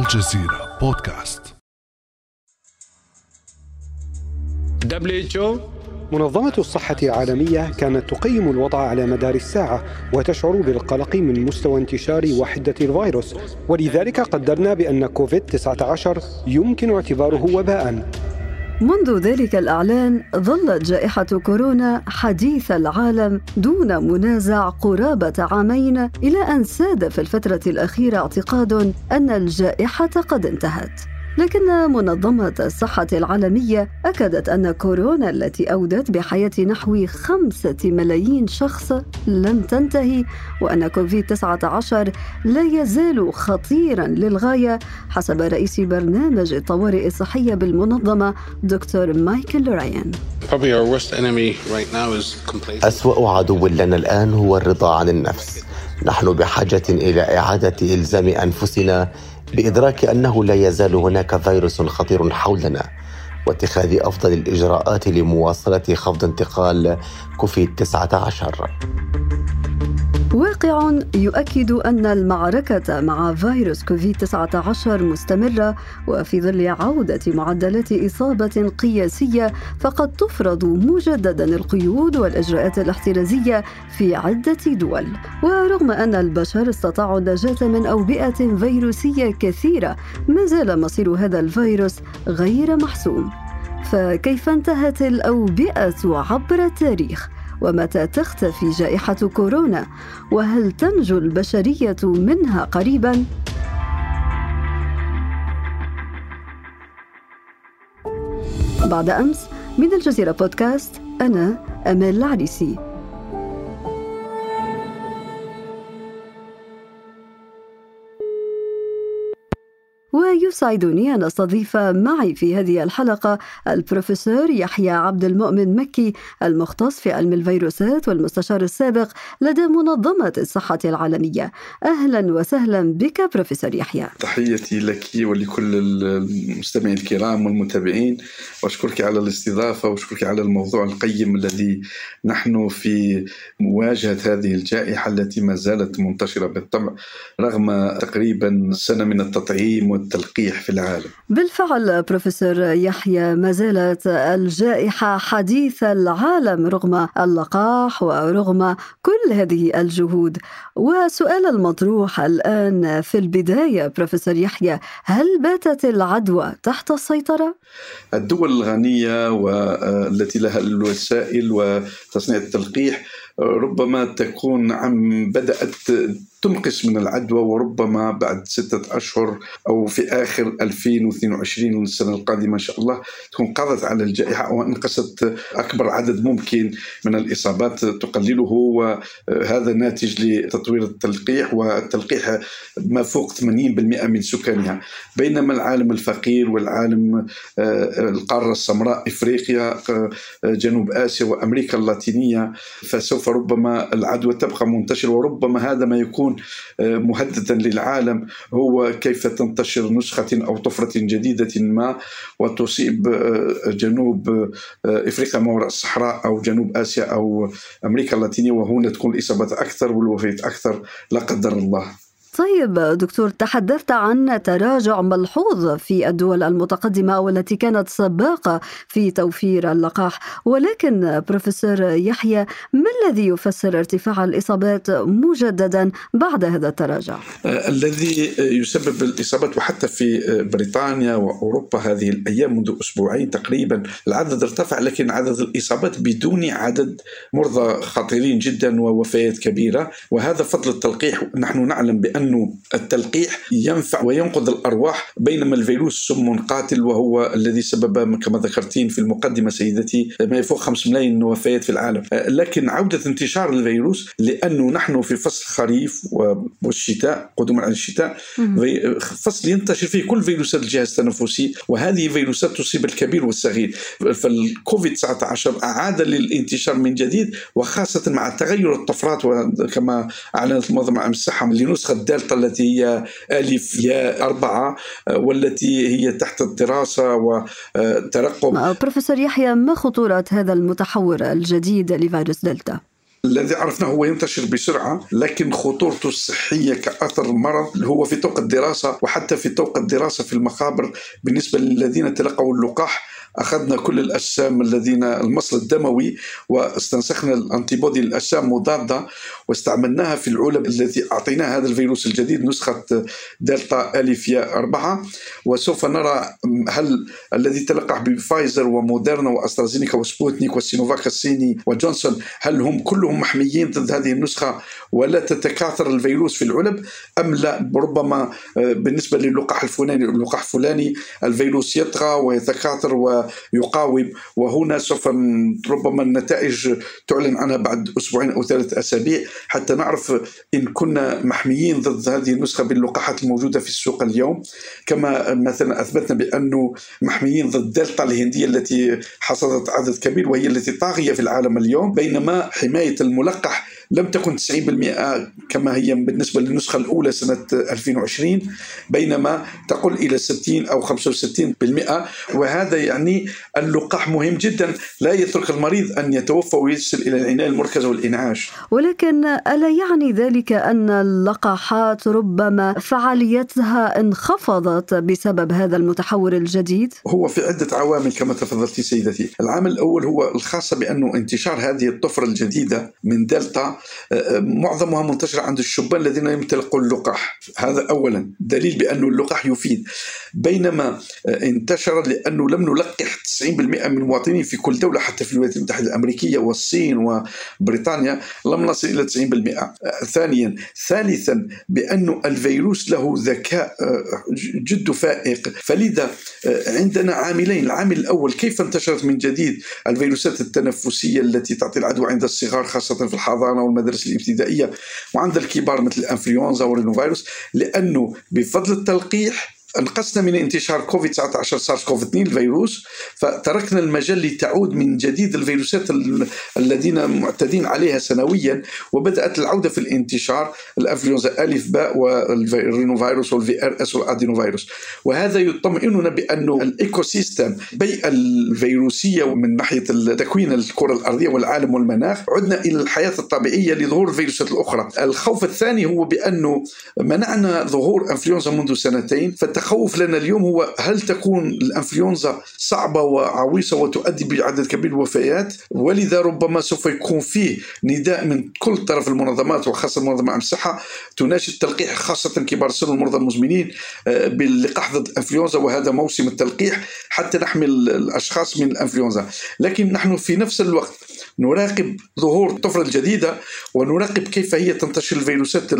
الجزيرة بودكاست. منظمة الصحة العالمية كانت تقيم الوضع على مدار الساعة وتشعر بالقلق من مستوى انتشار وحدة الفيروس ولذلك قدرنا بأن كوفيد-19 يمكن اعتباره وباء. منذ ذلك الإعلان ظلت جائحة كورونا حديث العالم دون منازع قرابة عامين إلى أن ساد في الفترة الأخيرة اعتقاد أن الجائحة قد انتهت. لكن منظمة الصحة العالمية أكدت أن كورونا التي أودت بحياة نحو خمسة ملايين شخص لم تنتهي وأن كوفيد 19 لا يزال خطيرا للغاية حسب رئيس برنامج الطوارئ الصحية بالمنظمة دكتور مايكل رايان أسوأ عدو لنا الآن هو الرضا عن النفس. نحن بحاجة إلى إعادة إلزام أنفسنا بإدراك أنه لا يزال هناك فيروس خطير حولنا واتخاذ أفضل الإجراءات لمواصلة خفض انتقال كوفيد 19 واقع يؤكد أن المعركة مع فيروس كوفيد 19 مستمرة وفي ظل عودة معدلات إصابة قياسية فقد تفرض مجددا القيود والإجراءات الاحترازية في عدة دول ورغم أن البشر استطاعوا النجاة من أوبئة فيروسية كثيرة ما زال مصير هذا الفيروس غير محسوم فكيف انتهت الأوبئة عبر التاريخ؟ ومتى تختفي جائحة كورونا وهل تنجو البشرية منها قريبا؟ بعد أمس من الجزيرة بودكاست أنا أمال العريسي ويسعدني أن أستضيف معي في هذه الحلقة البروفيسور يحيى عبد المؤمن مكي المختص في علم الفيروسات والمستشار السابق لدى منظمة الصحة العالمية. أهلا وسهلا بك بروفيسور يحيى. تحياتي لك ولكل المستمعين الكرام والمتابعين. وأشكرك على الاستضافة وأشكرك على الموضوع القيم الذي نحن في مواجهة هذه الجائحة التي ما زالت منتشرة بالطبع رغم تقريبا سنة من التطعيم والتلقيح في العالم بالفعل بروفيسور يحيى ما زالت الجائحة حديث العالم رغم اللقاح ورغم كل هذه الجهود وسؤال المطروح الآن في البداية بروفيسور يحيى هل باتت العدوى تحت السيطرة؟ الدول الغنية والتي لها الوسائل وتصنيع التلقيح ربما تكون عم بدأت تنقص من العدوى وربما بعد ستة أشهر أو في آخر 2022 السنة القادمة إن شاء الله تكون قضت على الجائحة أو أنقصت أكبر عدد ممكن من الإصابات تقلله وهذا ناتج لتطوير التلقيح والتلقيح ما فوق 80% من سكانها. بينما العالم الفقير والعالم آه، القارة السمراء إفريقيا آه، جنوب آسيا وأمريكا اللاتينية فسوف ربما العدوى تبقى منتشرة وربما هذا ما يكون يكون آه، مهددا للعالم هو كيف تنتشر نسخة أو طفرة جديدة ما وتصيب آه، جنوب آه، إفريقيا وراء الصحراء أو جنوب آسيا أو أمريكا اللاتينية وهنا تكون الإصابات أكثر والوفيات أكثر لا قدر الله. طيب دكتور تحدثت عن تراجع ملحوظ في الدول المتقدمة والتي كانت سباقة في توفير اللقاح. ولكن بروفيسور يحيى ما الذي يفسر ارتفاع الإصابات مجددا بعد هذا التراجع؟ آه، الذي يسبب الإصابات وحتى في بريطانيا وأوروبا هذه الأيام منذ أسبوعين تقريبا. العدد ارتفع لكن عدد الإصابات بدون عدد مرضى خطيرين جدا ووفيات كبيرة. وهذا فضل التلقيح نحن نعلم بأن أن التلقيح ينفع وينقذ الأرواح بينما الفيروس سم قاتل وهو الذي سبب كما ذكرتين في المقدمة سيدتي ما يفوق 5 ملايين وفيات في العالم. لكن عودة انتشار الفيروس لأنه نحن في فصل الخريف والشتاء قدوما على الشتاء فصل ينتشر فيه كل فيروسات الجهاز التنفسي وهذه فيروسات تصيب الكبير والصغير. فالكوفيد 19 أعاد للانتشار من جديد وخاصة مع تغير الطفرات وكما أعلنت منظمة الصحة لنسخة الدلتا التي هي ألف يا أربعة والتي هي تحت الدراسة وترقب بروفيسور يحيى ما خطورة هذا المتحور الجديد لفيروس دلتا؟ الذي عرفناه هو ينتشر بسرعة لكن خطورته الصحية كأثر مرض هو في طور الدراسة وحتى في طور الدراسة في المخابر بالنسبة للذين تلقوا اللقاح أخذنا كل الأجسام الذين المصل الدموي واستنسخنا ال antibody الاجسام مضادة واستعملناها في العلب التي اعطيناها هذا الفيروس الجديد نسخة دلتا الف يا أربعة. وسوف نرى هل الذي تلقح بفايزر وموديرنا وأسترازينيكا وسبوتنيك والسينوفاك الصيني وجونسون هل هم كلهم محميين ضد هذه النسخة ولا تتكاثر الفيروس في العلب؟ أم لا؟ ربما آه، بالنسبة للقاح الفلاني اللقاح الفلاني الفيروس يطغى ويتكاثر ويقاوم وهنا سوف ربما النتائج تعلن عنها بعد أسبوعين أو ثلاث أسابيع حتى نعرف إن كنا محميين ضد هذه النسخة باللقاحات الموجودة في السوق اليوم. كما مثلا أثبتنا بأنه محميين ضد دلتا الهندية التي حصدت عدد كبير وهي التي طاغية في العالم اليوم بينما حماية الملقح لم تكن 90% كما هي بالنسبة للنسخة الأولى سنة 2020 بينما تقل إلى 60 أو 65% وهذا يعني اللقاح مهم جدا. لا يترك المريض أن يتوفى ويصل إلى العناية المركزة والإنعاش. ولكن ألا يعني ذلك أن اللقاحات ربما فعاليتها انخفضت بسبب هذا المتحور الجديد؟ هو في عدة عوامل كما تفضلت سيدتي. العامل الأول هو الخاصة بأنه انتشار هذه الطفرة الجديدة من دلتا معظمها منتشرة عند الشبان الذين يمتلكون اللقاح. هذا أولا. دليل بأن اللقاح يفيد. بينما انتشر لأنه لم نلقح 90% من المواطنين في كل دولة حتى في الولايات المتحدة الأمريكية والصين وبريطانيا لم نصل إلى 90% ثانيا ثالثا بأن الفيروس له ذكاء جد فائق. فلذا عندنا عاملين. العامل الأول كيف انتشرت من جديد الفيروسات التنفسية التي تعطي العدوى عند الصغار خاصة في الحضانة والمدارس الابتدائية وعند الكبار مثل الإنفلونزا وال rhinovirus لأنه بفضل التلقيح أنقذنا من انتشار كوفيد 19 سارس كوف 2 الفيروس. فتركنا المجال لتعود من جديد الفيروسات الذين معتدين عليها سنويا وبدأت العودة في الانتشار الانفلونزا الف باء وال rhinovirus وال VRS وال adeno وهذا يطمئننا بانه ال ecosystem بيئة الفيروسية ومن ناحية تكوين الكرة الأرضية والعالم والمناخ عدنا إلى الحياة الطبيعية لظهور الفيروسات الأخرى. الخوف الثاني هو بأنه منعنا ظهور أنفلونزا منذ سنتين فت التخوف لنا اليوم هو هل تكون الانفلونزا صعبة وعويصة وتؤدي بعدد كبير من الوفيات؟ ولذا ربما سوف يكون فيه نداء من كل طرف المنظمات وخاصة المنظمه عام الصحه تناشد التلقيح خاصة كبار السن والمرضى المزمنين آه، باللقاح ضد الانفلونزا وهذا موسم التلقيح حتى نحمي الأشخاص من الانفلونزا. لكن نحن في نفس الوقت نراقب ظهور الطفرة الجديدة ونراقب كيف هي تنتشر الفيروسات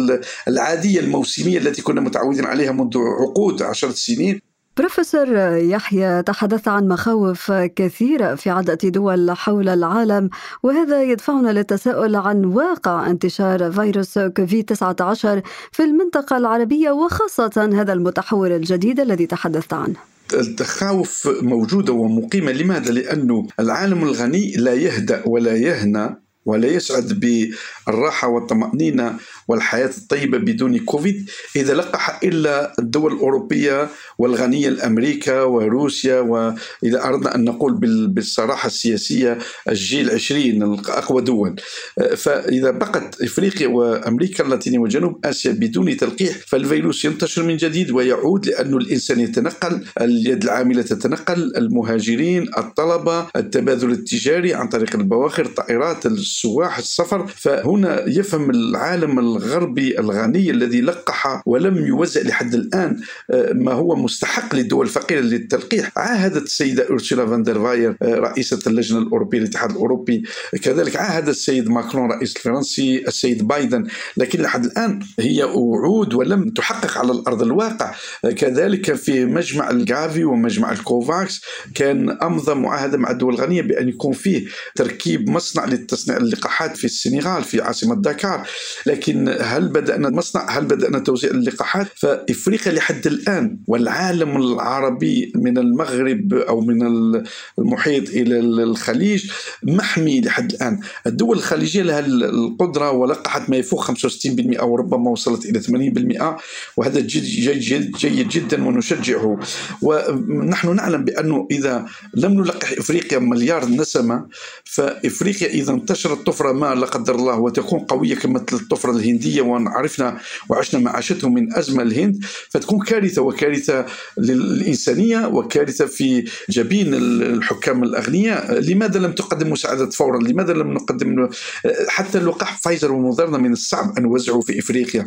العادية الموسمية التي كنا متعودين عليها منذ عقود عشرة سنين. بروفيسور يحيى تحدث عن مخاوف كثيرة في عدة دول حول العالم وهذا يدفعنا للتساؤل عن واقع انتشار فيروس كوفيد 19 في المنطقة العربية وخاصة هذا المتحور الجديد الذي تحدثت عنه. التخاوف موجودة ومقيمة لماذا؟ لأنه العالم الغني لا يهدأ ولا يهنى ولا يسعد بالراحة والطمأنينة والحياة الطيبة بدون كوفيد. إذا لقح إلا الدول الأوروبية والغنية الأمريكا وروسيا وإذا أردنا أن نقول بالصراحة السياسية الجيل 20 الأقوى دول. فإذا بقت إفريقيا وأمريكا اللاتينية وجنوب آسيا بدون تلقيح فالفيروس ينتشر من جديد ويعود لأن الإنسان يتنقل اليد العاملة تتنقل المهاجرين الطلبة التبادل التجاري عن طريق البواخر الطائرات السواح السفر فهنا يفهم العالم الغربي الغني الذي لقح ولم يوزع لحد الآن آه، ما هو مستحق للدول الفقيرة للتلقيح. عاهدت السيدة أورسولا فون دير لاين آه، رئيسة اللجنة الأوروبية الاتحاد الأوروبي. كذلك عاهد السيد ماكرون رئيس الفرنسي السيد بايدن. لكن لحد الآن هي وعود ولم تحقق على الأرض الواقع. آه، كذلك في مجمع الغافي ومجمع الكوفاكس كان أمضى معاهدة مع الدول الغنية بأن يكون فيه تركيب مصنع لتصنيع اللقاحات في السنغال في عاصمة داكار. لكن هل بدأنا مصنع هل بدأنا توزيع اللقاحات؟ فإفريقيا لحد الآن والعالم العربي من المغرب أو من المحيط إلى الخليج محمي لحد الآن. الدول الخليجية لها القدرة ولقحت ما يفوق 65% أو ربما وصلت إلى 80% وهذا جيد, جيد, جيد جدا ونشجعه. ونحن نعلم بأنه إذا لم نلقح إفريقيا مليار نسمة فإفريقيا إذا انتشر تنتشر الطفرة ما لا قدر الله وتكون قوية كمثل الطفرة الهندية وعرفنا وعشنا معاشتهم من أزمة الهند. فتكون كارثة وكارثة للإنسانية وكارثة في جبين الحكام الأغنياء. لماذا لم تقدم مساعدة فورا؟ لماذا لم نقدم؟ حتى اللقاح فايزر ومودرنا من الصعب أن نوزعه في إفريقيا.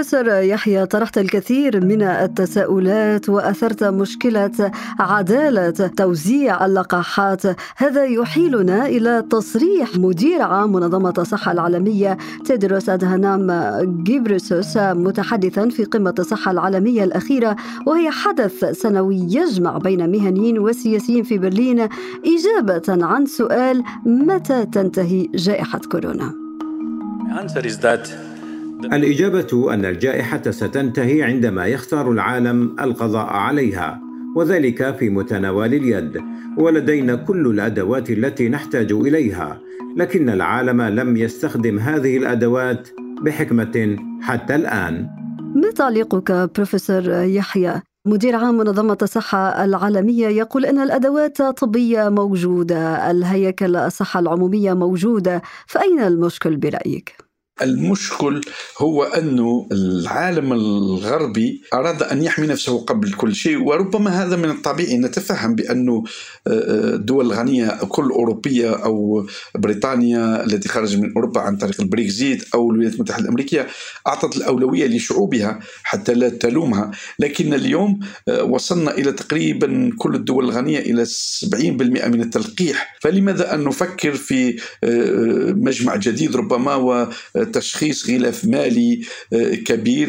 بروفيسور يحيى طرحت الكثير من التساؤلات وأثرت مشكلة عدالة توزيع اللقاحات. هذا يحيلنا إلى تصريح مدير عام منظمة الصحة العالمية تيدروس ادهانام جيبريسوس متحدثا في قمة الصحة العالمية الأخيرة وهي حدث سنوي يجمع بين مهنيين وسياسيين في برلين. إجابة عن سؤال متى تنتهي جائحة كورونا؟ الإجابة أن الجائحة ستنتهي عندما يختار العالم القضاء عليها وذلك في متناول اليد ولدينا كل الأدوات التي نحتاج إليها لكن العالم لم يستخدم هذه الأدوات بحكمة حتى الآن ما تعليقك بروفيسور يحيى مدير عام منظمة الصحة العالمية يقول أن الأدوات الطبية موجودة الهيكل الصحة العمومية موجودة فأين المشكل برأيك؟ المشكل هو أن العالم الغربي أراد أن يحمي نفسه قبل كل شيء وربما هذا من الطبيعي. نتفهم بأن الدول آه، الغنية كل أوروبية أو بريطانيا التي خرج من أوروبا عن طريق البريكزيت أو الولايات المتحدة الأمريكية أعطت الأولوية لشعوبها حتى لا تلومها. لكن اليوم آه، وصلنا إلى تقريبا كل الدول الغنية إلى 70% من التلقيح. فلماذا أن نفكر في آه، مجمع جديد ربما و تشخيص غلاف مالي آه، كبير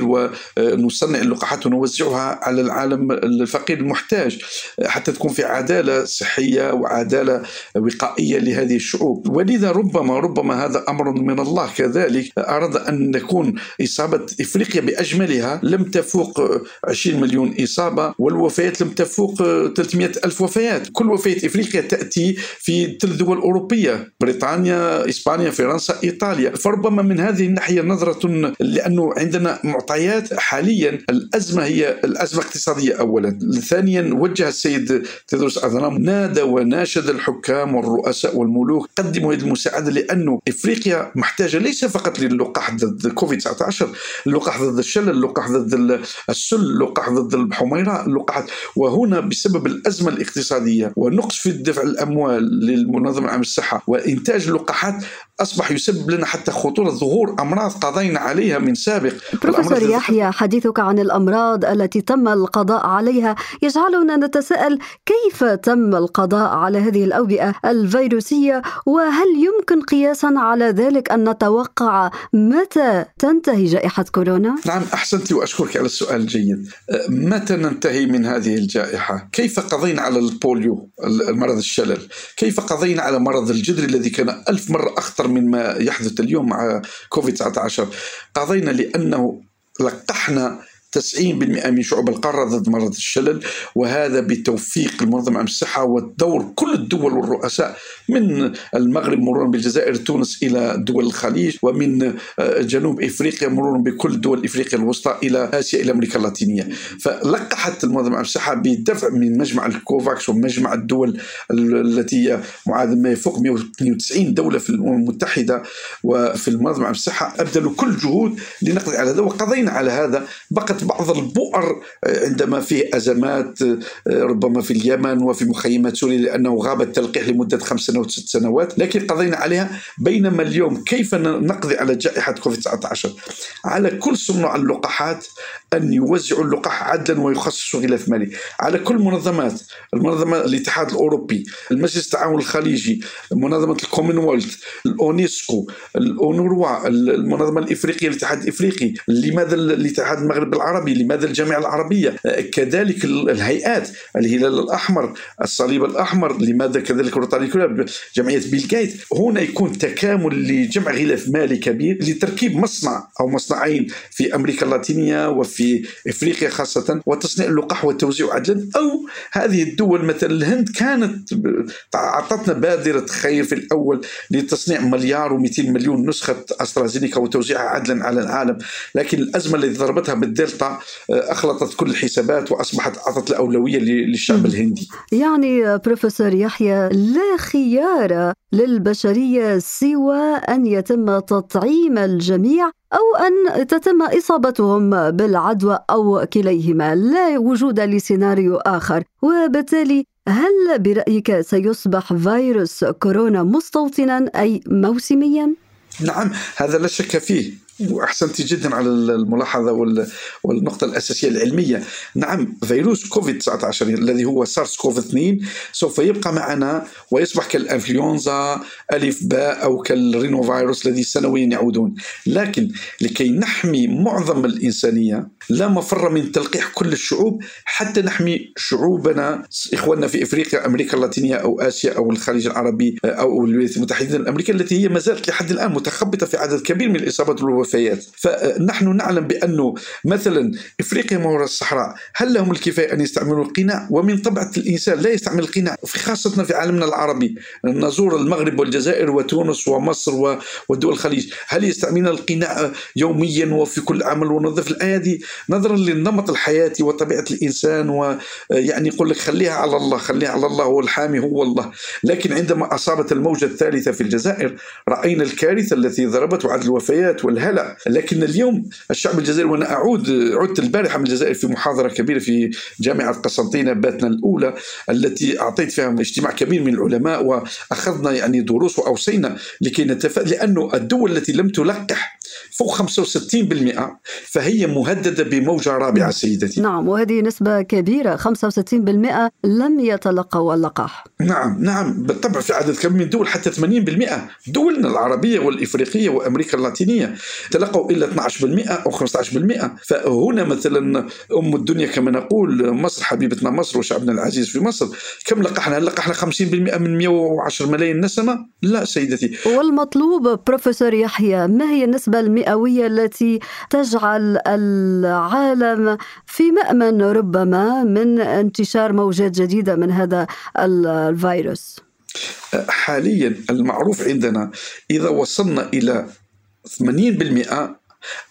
ونصنع اللقاحات ونوزعها على العالم الفقير المحتاج حتى تكون في عدالة صحية وعدالة وقائية لهذه الشعوب. ولذا ربما ربما هذا أمر من الله كذلك أراد أن نكون إصابة إفريقيا بأجملها. لم تفوق 20 مليون إصابة والوفيات لم تفوق 300 ألف وفيات. كل وفاة إفريقيا تأتي في ثلاث دول أوروبية بريطانيا إسبانيا فرنسا إيطاليا. فربما من هذا هذه الناحية نظرة لأنه عندنا معطيات حاليا الأزمة هي الأزمة الاقتصادية أولا. ثانيا وجه السيد تدرس أذنام نادى وناشد الحكام والرؤساء والملوك قدموا هذه المساعدة لأنه إفريقيا محتاجة ليس فقط للقاح ضد كوفيد 19 اللقاح ضد الشلل اللقاح ضد السل اللقاح ضد الحميرة اللقاح وهنا بسبب الأزمة الاقتصادية ونقص في دفع الأموال للمنظمة العامة الصحة وإنتاج اللقاحات أصبح يسبب لنا حتى خطورة ظهور أمراض قضينا عليها من سابق بروفيسور يحيى حديثك عن الأمراض التي تم القضاء عليها يجعلنا نتساءل كيف تم القضاء على هذه الأوبئة الفيروسية وهل يمكن قياسا على ذلك أن نتوقع متى تنتهي جائحة كورونا؟ نعم أحسنت وأشكرك على السؤال الجيد متى ننتهي من هذه الجائحة؟ كيف قضينا على البوليو المرض الشلل؟ كيف قضينا على مرض الجدري الذي كان ألف مرة أخطر مما يحدث اليوم مع كوفيد 19 قضينا لأنه لقحنا 90% من شعوب القارة ضد مرض الشلل وهذا بتوفيق المنظمة الصحة ودور كل الدول والرؤساء من المغرب مرورا بالجزائر تونس إلى دول الخليج ومن آه، جنوب إفريقيا مرورا بكل دول إفريقيا الوسطى إلى آسيا إلى أمريكا اللاتينية. فلقحت المنظمة الصحة بدفع من مجمع الكوفاكس ومجمع الدول التي هي معادل ما يفوق 192 دولة في الأمم المتحدة. وفي المنظمة الصحة أبذلوا كل جهود لنقضي على هذا وقضينا على هذا بقت بعض البؤر آه، عندما فيه أزمات آه، ربما في اليمن وفي مخيمات سوريا لأنه غاب التلقيح لمدة خمس سنوات. ست سنوات لكن قضينا عليها بينما اليوم كيف نقضي على جائحة كوفيد 19 على كل صناع اللقاحات أن يوزعوا اللقاح عدلا ويخصصوا غلاف مالي. على كل منظمات المنظمة الاتحاد الأوروبي المجلس التعاون الخليجي منظمة الكومنولث الأونسكو الأونروا المنظمة الإفريقية الاتحاد الإفريقي لماذا الاتحاد المغرب العربي لماذا الجامعة العربية؟ كذلك الهيئات الهلال الأحمر الصليب الأحمر لماذا كذلك Rotary Club جمعية بيل جيت هنا يكون تكامل لجمع غلاف مالي كبير لتركيب مصنع أو مصنعين في أمريكا اللاتينية وفي إفريقيا خاصة وتصنيع اللقاح والتوزيع عدلا. أو هذه الدول مثل الهند كانت أعطتنا بادرة خير في الأول لتصنيع مليار و200 مليون نسخة أسترازينيكا وتوزيعها عدلا على العالم. لكن الأزمة التي ضربتها بالدلتا آه، أخلطت كل الحسابات وأصبحت أعطت الأولوية للشعب الهندي. يعني بروفيسور يحيى لا خيار للبشرية سوى أن يتم تطعيم الجميع أو أن تتم إصابتهم بالعدوى أو كليهما. لا وجود لسيناريو آخر. وبالتالي هل برأيك سيصبح فيروس كورونا مستوطنا أي موسميا؟ نعم هذا لا شك فيه. وأحسنت جدا على الملاحظة والنقطة الأساسية العلمية. نعم فيروس كوفيد 19 الذي هو سارس كوف 2 سوف يبقى معنا ويصبح كالإنفلونزا الف باء أو كالرينو فيروس الذي سنويا يعودون. لكن لكي نحمي معظم الإنسانية لا مفر من تلقيح كل الشعوب حتى نحمي شعوبنا إخواننا في إفريقيا أمريكا اللاتينية أو آسيا أو الخليج العربي أو الولايات المتحده الأمريكية التي هي ما زالت لحد الآن متخبطة في عدد كبير من الإصابات والوفيات فنحن نعلم بانه مثلا إفريقيا ما وراء الصحراء هل لهم الكفاية أن يستعملوا القناع؟ ومن طبيعة الإنسان لا يستعمل القناع خاصة في عالمنا العربي. نزور المغرب والجزائر وتونس ومصر ودول الخليج. هل يستعملون القناع يوميا وفي كل عمل؟ ونظف الايادي نظرا للنمط الحياتي وطبيعة الإنسان ويعني يقول لك خليها على الله خليها على الله هو الحامي هو الله. لكن عندما أصابت الموجة الثالثة في الجزائر رأينا الكارثة التي ضربت وعدد الوفيات والهلع لكن اليوم الشعب الجزائري وأنا أعود عدت البارحة من الجزائر في محاضرة كبيرة في جامعة قسنطينة باتنا الأولى التي أعطيت فيها اجتماع كبير من العلماء وأخذنا يعني دروس وأوصينا لكي نتفائل لأنه الدول التي لم تلقح فوق 65% فهي مهددة بموجة رابعة سيدتي. نعم وهذه نسبة كبيرة 65% لم يتلقوا اللقاح. نعم نعم بالطبع في عدد كبير من الدول حتى 80% دولنا العربية والإفريقية وأمريكا اللاتينية تلقوا إلا 12% أو 15% فهنا مثلا أم الدنيا كما نقول مصر حبيبتنا مصر وشعبنا العزيز في مصر كم لقحنا؟ هل لقحنا 50% من 110 ملايين نسمة؟ لا سيدتي. والمطلوب بروفيسور يحيى ما هي النسبة المئوية التي تجعل العالم في مأمن ربما من انتشار موجات جديدة من هذا الفيروس حاليا المعروف عندنا إذا وصلنا إلى 80%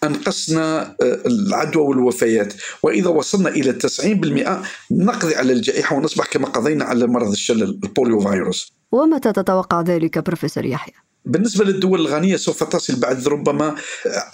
أنقصنا آه، العدوى والوفيات وإذا وصلنا إلى 90% نقضي على الجائحة ونصبح كما قضينا على مرض الشلل البوليو فيروس ومتى تتوقع ذلك بروفيسور يحيى؟ بالنسبة للدول الغنية سوف تصل بعد ربما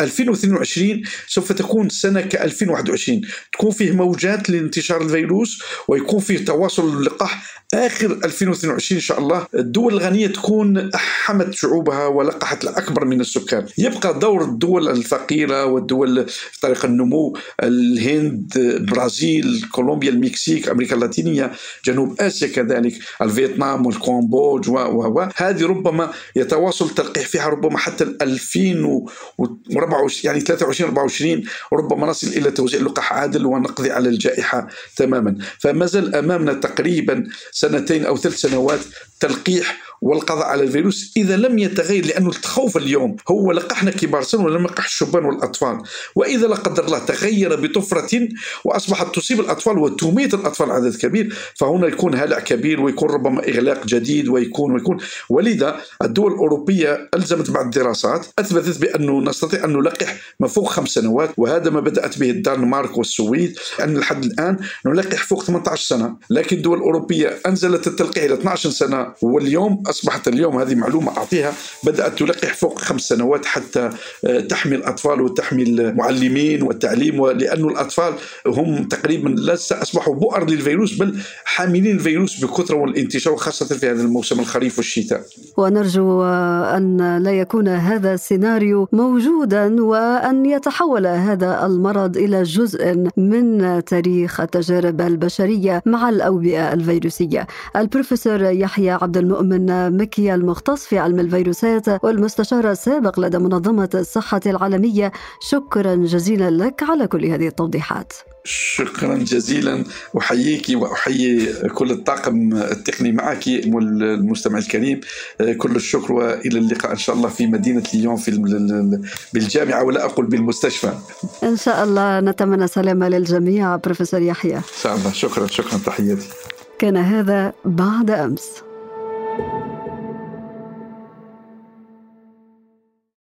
2022 سوف تكون سنة ك 2021 تكون فيه موجات لانتشار الفيروس ويكون فيه تواصل اللقاح آخر 2022 إن شاء الله. الدول الغنية تكون حمت شعوبها ولقحت الأكبر من السكان. يبقى دور الدول الفقيرة والدول في طريق النمو الهند البرازيل كولومبيا المكسيك أمريكا اللاتينية جنوب آسيا كذلك الفيتنام والكومبوج و. هذه ربما يتواصل يحصل تلقيح فيها ربما حتى 2024 يعني 23 24 وربما نصل إلى توزيع لقاح عادل ونقضي على الجائحة تماما. فما زال أمامنا تقريبا سنتين أو ثلاث سنوات تلقيح والقضاء على الفيروس. إذا لم يتغير لأنه التخوف اليوم هو لقحنا كبار. سن ولم نلقح الشبان والأطفال. وإذا لا قدر الله تغير بطفرة وأصبحت تصيب الأطفال وتميت الأطفال عدد كبير فهنا يكون هلع كبير ويكون ربما إغلاق جديد ويكون ويكون. ولذا الدول الأوروبية ألزمت بعض الدراسات أثبتت بأنه نستطيع أن نلقح ما فوق خمس سنوات وهذا ما بدأت به الدنمارك والسويد أن لحد الآن نلقح فوق 18 سنة. لكن الدول الأوروبية أنزلت التلقيح إلى 12 سنة واليوم أصبحت اليوم هذه معلومة أعطيها بدأت تلقح فوق خمس سنوات حتى آه، تحمي الاطفال وتحمي المعلمين والتعليم لأنه الأطفال هم تقريبا لسه أصبحوا بؤر للفيروس بل حاملين الفيروس بكثرة والانتشار خاصة في هذا الموسم الخريف والشتاء. ونرجو أن لا يكون هذا السيناريو موجودا وأن يتحول هذا المرض إلى جزء من تاريخ التجارب البشرية مع الأوبئة الفيروسية. البروفيسور يحيى عبد المؤمن مكي المختص في علم الفيروسات والمستشار السابق لدى منظمة الصحة العالمية. شكرا جزيلا لك على كل هذه التوضيحات. شكرا جزيلا. أحييك وأحيي كل الطاقم التقني معك والمستمع الكريم. كل الشكر وإلى اللقاء إن شاء الله في مدينة ليون في بالجامعة ولا أقول بالمستشفى. إن شاء الله نتمنى سلامة للجميع بروفيسور يحيى. إن شاء الله. شكرا. شكرا. تحياتي. كان هذا بعد أمس.